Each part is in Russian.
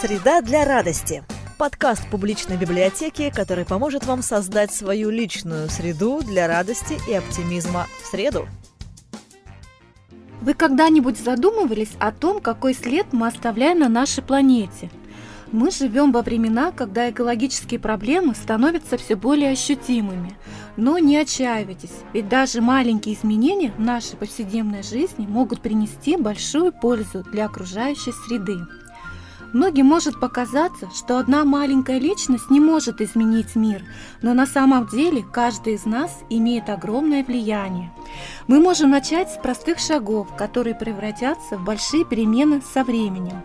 Среда для радости. Подкаст публичной библиотеки, который поможет вам создать свою личную среду для радости и оптимизма в среду. Вы когда-нибудь задумывались о том, какой след мы оставляем на нашей планете? Мы живем во времена, когда экологические проблемы становятся все более ощутимыми. Но не отчаивайтесь, ведь даже маленькие изменения в нашей повседневной жизни могут принести большую пользу для окружающей среды. Многим может показаться, что одна маленькая личность не может изменить мир, но на самом деле каждый из нас имеет огромное влияние. Мы можем начать с простых шагов, которые превратятся в большие перемены со временем.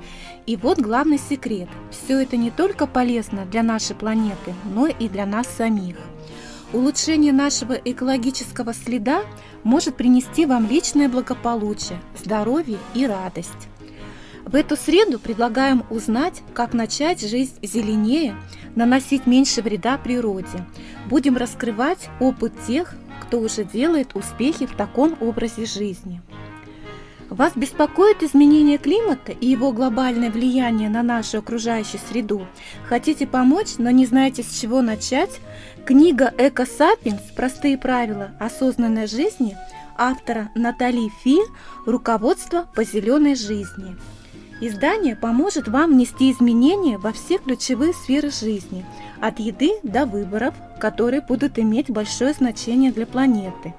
И вот главный секрет. Все это не только полезно для нашей планеты, но и для нас самих. Улучшение нашего экологического следа может принести вам личное благополучие, здоровье и радость. В эту среду предлагаем узнать, как начать жизнь зеленее, наносить меньше вреда природе. Будем раскрывать опыт тех, кто уже делает успехи в таком образе жизни. Вас беспокоит изменение климата и его глобальное влияние на нашу окружающую среду? Хотите помочь, но не знаете, с чего начать? Книга «Эко Сапиенс. Простые правила осознанной жизни» автора Натали Фи «Руководство по зеленой жизни». Издание поможет вам внести изменения во все ключевые сферы жизни, от еды до выборов, которые будут иметь большое значение для планеты.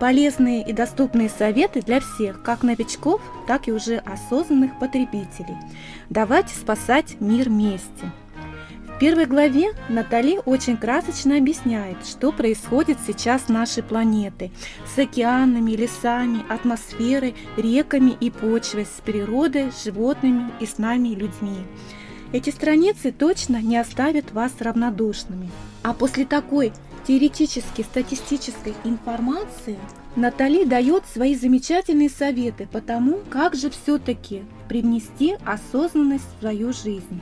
Полезные и доступные советы для всех, как новичков, так и уже осознанных потребителей. Давайте спасать мир вместе. В первой главе Натали очень красочно объясняет, что происходит сейчас с нашей планетой, с океанами, лесами, атмосферой, реками и почвой, с природой, животными и с нами, людьми. Эти страницы точно не оставят вас равнодушными. А после такой теоретической статистической информации Натали дает свои замечательные советы по тому, как же все-таки привнести осознанность в свою жизнь.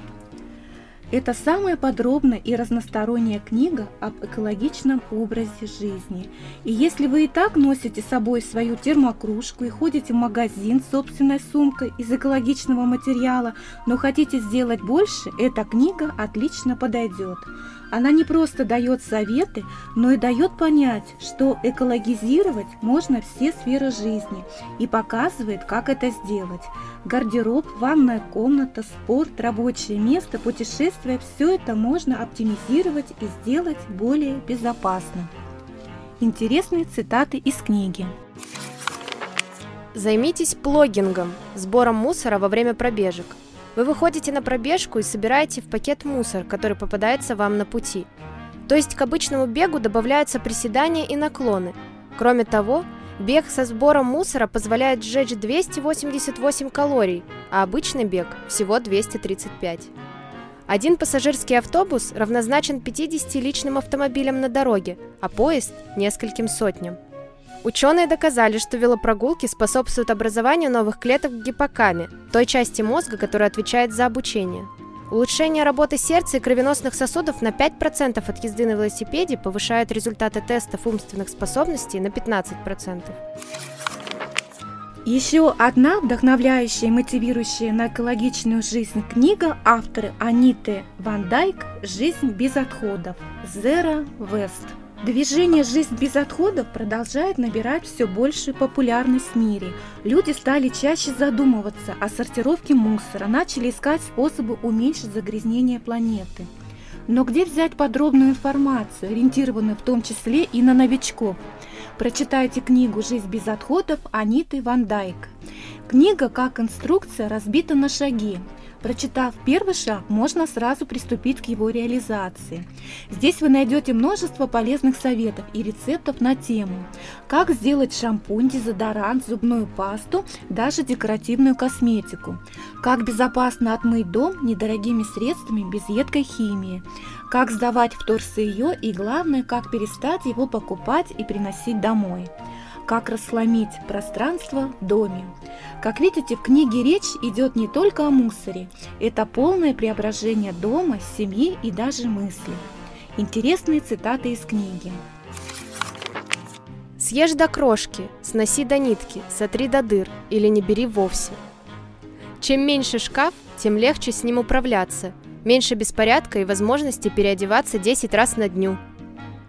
Это самая подробная и разносторонняя книга об экологичном образе жизни. И если вы и так носите с собой свою термокружку и ходите в магазин с собственной сумкой из экологичного материала, но хотите сделать больше, эта книга отлично подойдет. Она не просто дает советы, но и дает понять, что экологизировать можно все сферы жизни и показывает, как это сделать. Гардероб, ванная комната, спорт, рабочее место, путешествия – все это можно оптимизировать и сделать более безопасным. Интересные цитаты из книги. Займитесь плогингом, сбором мусора во время пробежек – вы выходите на пробежку и собираете в пакет мусор, который попадается вам на пути. То есть к обычному бегу добавляются приседания и наклоны. Кроме того, бег со сбором мусора позволяет сжечь 288 калорий, а обычный бег всего 235. Один пассажирский автобус равнозначен 50 личным автомобилям на дороге, а поезд – нескольким сотням. Ученые доказали, что велопрогулки способствуют образованию новых клеток в гиппокаме, той части мозга, которая отвечает за обучение. Улучшение работы сердца и кровеносных сосудов на 5% от езды на велосипеде повышает результаты тестов умственных способностей на 15%. Еще одна вдохновляющая и мотивирующая на экологичную жизнь книга авторы Аниты Ван Дайк «Жизнь без отходов» Zero West. Движение «Жизнь без отходов» продолжает набирать все большую популярность в мире. Люди стали чаще задумываться о сортировке мусора, начали искать способы уменьшить загрязнение планеты. Но где взять подробную информацию, ориентированную в том числе и на новичков? Прочитайте книгу «Жизнь без отходов» Аниты Ван Дайк. Книга, как инструкция, разбита на шаги. Прочитав первый шаг, можно сразу приступить к его реализации. Здесь вы найдете множество полезных советов и рецептов на тему, как сделать шампунь, дезодорант, зубную пасту, даже декоративную косметику, как безопасно отмыть дом недорогими средствами без едкой химии, как сдавать вторсырье и главное, как перестать его покупать и приносить домой как рассломить пространство в доме. Как видите, в книге речь идет не только о мусоре. Это полное преображение дома, семьи и даже мысли. Интересные цитаты из книги. Съешь до крошки, сноси до нитки, сотри до дыр или не бери вовсе. Чем меньше шкаф, тем легче с ним управляться, меньше беспорядка и возможности переодеваться 10 раз на дню.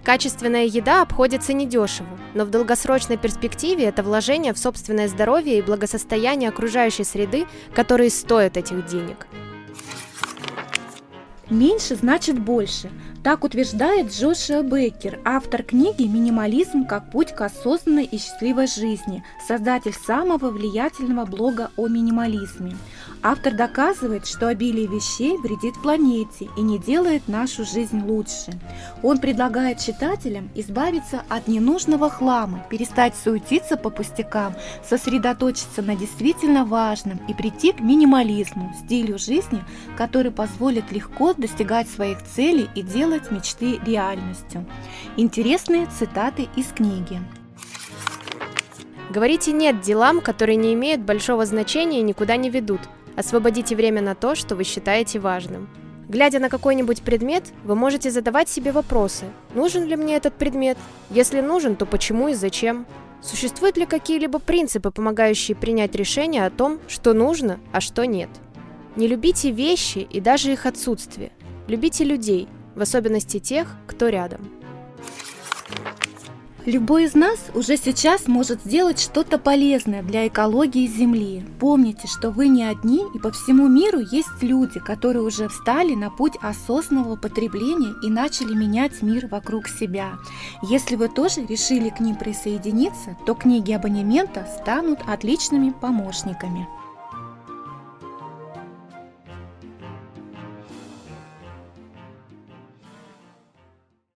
Качественная еда обходится недешево, но в долгосрочной перспективе это вложение в собственное здоровье и благосостояние окружающей среды, которые стоят этих денег. Меньше значит больше. Так утверждает Джошуа Беккер, автор книги «Минимализм как путь к осознанной и счастливой жизни», создатель самого влиятельного блога о минимализме. Автор доказывает, что обилие вещей вредит планете и не делает нашу жизнь лучше. Он предлагает читателям избавиться от ненужного хлама, перестать суетиться по пустякам, сосредоточиться на действительно важном и прийти к минимализму, стилю жизни, который позволит легко достигать своих целей и делать мечты реальностью. Интересные цитаты из книги. Говорите «нет» делам, которые не имеют большого значения и никуда не ведут – Освободите время на то, что вы считаете важным. Глядя на какой-нибудь предмет, вы можете задавать себе вопросы. Нужен ли мне этот предмет? Если нужен, то почему и зачем? Существуют ли какие-либо принципы, помогающие принять решение о том, что нужно, а что нет? Не любите вещи и даже их отсутствие. Любите людей, в особенности тех, кто рядом. Любой из нас уже сейчас может сделать что-то полезное для экологии Земли. Помните, что вы не одни, и по всему миру есть люди, которые уже встали на путь осознанного потребления и начали менять мир вокруг себя. Если вы тоже решили к ним присоединиться, то книги абонемента станут отличными помощниками.